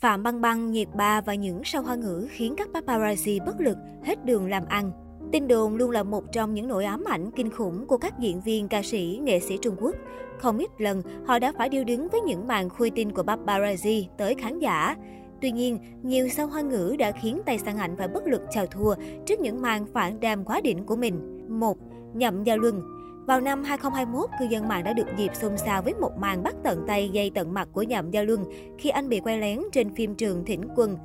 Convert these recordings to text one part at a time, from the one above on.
Phạm Băng Băng, Nhiệt Ba và những sao hoa ngữ khiến các paparazzi bất lực, hết đường làm ăn. Tin đồn luôn là một trong những nỗi ám ảnh kinh khủng của các diễn viên, ca sĩ, nghệ sĩ Trung Quốc. Không ít lần, họ đã phải điêu đứng với những màn khui tin của paparazzi tới khán giả. Tuy nhiên, nhiều sao hoa ngữ đã khiến tay sang ảnh phải bất lực chào thua trước những màn phản đam quá đỉnh của mình. 1. Nhậm Gia Luân vào năm 2021, cư dân mạng đã được dịp xôn xao với một màn bắt tận tay dây tận mặt của Nhậm Gia Luân khi anh bị quay lén trên phim Trường Thỉnh Quân.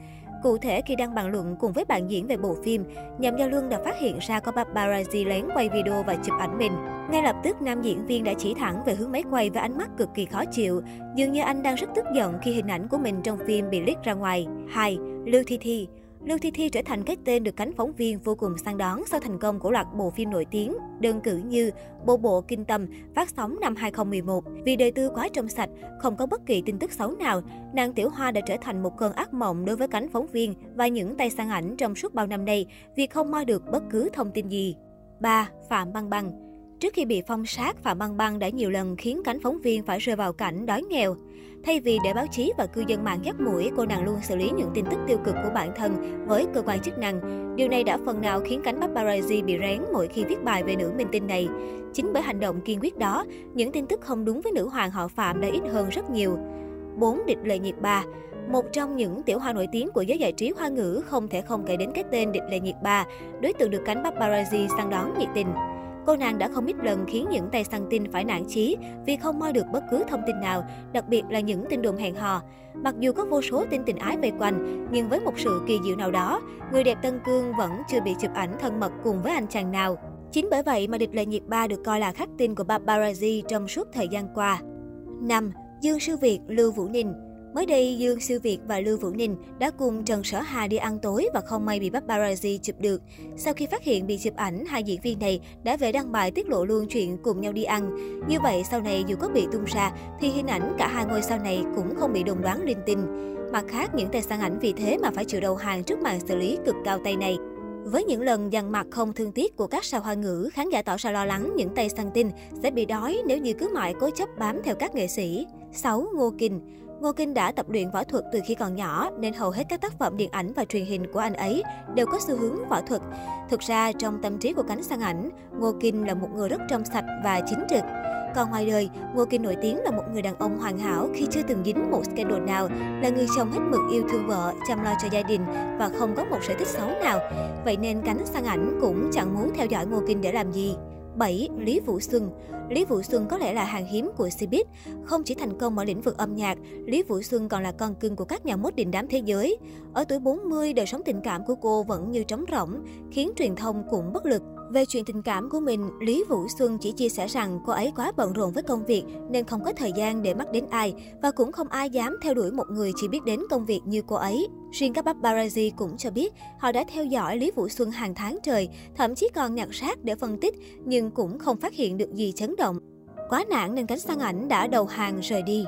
Cụ thể, khi đang bàn luận cùng với bạn diễn về bộ phim, Nhậm Gia Luân đã phát hiện ra có paparazzi lén quay video và chụp ảnh mình. Ngay lập tức, nam diễn viên đã chỉ thẳng về hướng máy quay với ánh mắt cực kỳ khó chịu. Dường như anh đang rất tức giận khi hình ảnh của mình trong phim bị leak ra ngoài. 2. Lưu Thi Thi Lưu Thi Thi trở thành cái tên được cánh phóng viên vô cùng săn đón sau thành công của loạt bộ phim nổi tiếng, đơn cử như Bộ Bộ Kinh Tâm phát sóng năm 2011. Vì đời tư quá trong sạch, không có bất kỳ tin tức xấu nào, nàng Tiểu Hoa đã trở thành một cơn ác mộng đối với cánh phóng viên và những tay săn ảnh trong suốt bao năm nay vì không moi được bất cứ thông tin gì. 3. Phạm Băng Băng Trước khi bị phong sát, Phạm Băng Băng đã nhiều lần khiến cánh phóng viên phải rơi vào cảnh đói nghèo. Thay vì để báo chí và cư dân mạng dắt mũi, cô nàng luôn xử lý những tin tức tiêu cực của bản thân với cơ quan chức năng. Điều này đã phần nào khiến cánh paparazzi bị rén mỗi khi viết bài về nữ minh tinh này. Chính bởi hành động kiên quyết đó, những tin tức không đúng với nữ hoàng họ Phạm đã ít hơn rất nhiều. 4. Địch Lệ Nhiệt Ba một trong những tiểu hoa nổi tiếng của giới giải trí hoa ngữ không thể không kể đến cái tên Địch Lệ Nhiệt Ba, đối tượng được cánh paparazzi săn đón nhiệt tình. Cô nàng đã không ít lần khiến những tay săn tin phải nản chí vì không moi được bất cứ thông tin nào, đặc biệt là những tin đồn hẹn hò. Mặc dù có vô số tin tình ái vây quanh, nhưng với một sự kỳ diệu nào đó, người đẹp Tân Cương vẫn chưa bị chụp ảnh thân mật cùng với anh chàng nào. Chính bởi vậy mà địch lệ nhiệt ba được coi là khắc tin của paparazzi trong suốt thời gian qua. 5. Dương Sư Việt, Lưu Vũ Ninh Mới đây, Dương Siêu Việt và Lưu Vũ Ninh đã cùng Trần Sở Hà đi ăn tối và không may bị paparazzi chụp được. Sau khi phát hiện bị chụp ảnh, hai diễn viên này đã về đăng bài tiết lộ luôn chuyện cùng nhau đi ăn. Như vậy, sau này dù có bị tung ra, thì hình ảnh cả hai ngôi sao này cũng không bị đồn đoán linh tinh. Mặt khác, những tay săn ảnh vì thế mà phải chịu đầu hàng trước màn xử lý cực cao tay này. Với những lần dằn mặt không thương tiếc của các sao hoa ngữ, khán giả tỏ ra lo lắng những tay săn tin sẽ bị đói nếu như cứ mãi cố chấp bám theo các nghệ sĩ. 6. Ngô Kinh Ngô Kinh đã tập luyện võ thuật từ khi còn nhỏ nên hầu hết các tác phẩm điện ảnh và truyền hình của anh ấy đều có xu hướng võ thuật. Thực ra, trong tâm trí của cánh săn ảnh, Ngô Kinh là một người rất trong sạch và chính trực. Còn ngoài đời, Ngô Kinh nổi tiếng là một người đàn ông hoàn hảo khi chưa từng dính một scandal nào, là người chồng hết mực yêu thương vợ, chăm lo cho gia đình và không có một sở thích xấu nào. Vậy nên cánh săn ảnh cũng chẳng muốn theo dõi Ngô Kinh để làm gì. 7. Lý Vũ Xuân Lý Vũ Xuân có lẽ là hàng hiếm của Cbiz. Không chỉ thành công ở lĩnh vực âm nhạc, Lý Vũ Xuân còn là con cưng của các nhà mốt đình đám thế giới. Ở tuổi 40, đời sống tình cảm của cô vẫn như trống rỗng, khiến truyền thông cũng bất lực. Về chuyện tình cảm của mình, Lý Vũ Xuân chỉ chia sẻ rằng cô ấy quá bận rộn với công việc nên không có thời gian để mắt đến ai và cũng không ai dám theo đuổi một người chỉ biết đến công việc như cô ấy. Riêng các paparazzi cũng cho biết họ đã theo dõi Lý Vũ Xuân hàng tháng trời, thậm chí còn nhặt sát để phân tích nhưng cũng không phát hiện được gì chấn động. Quá nản nên cánh săn ảnh đã đầu hàng rời đi.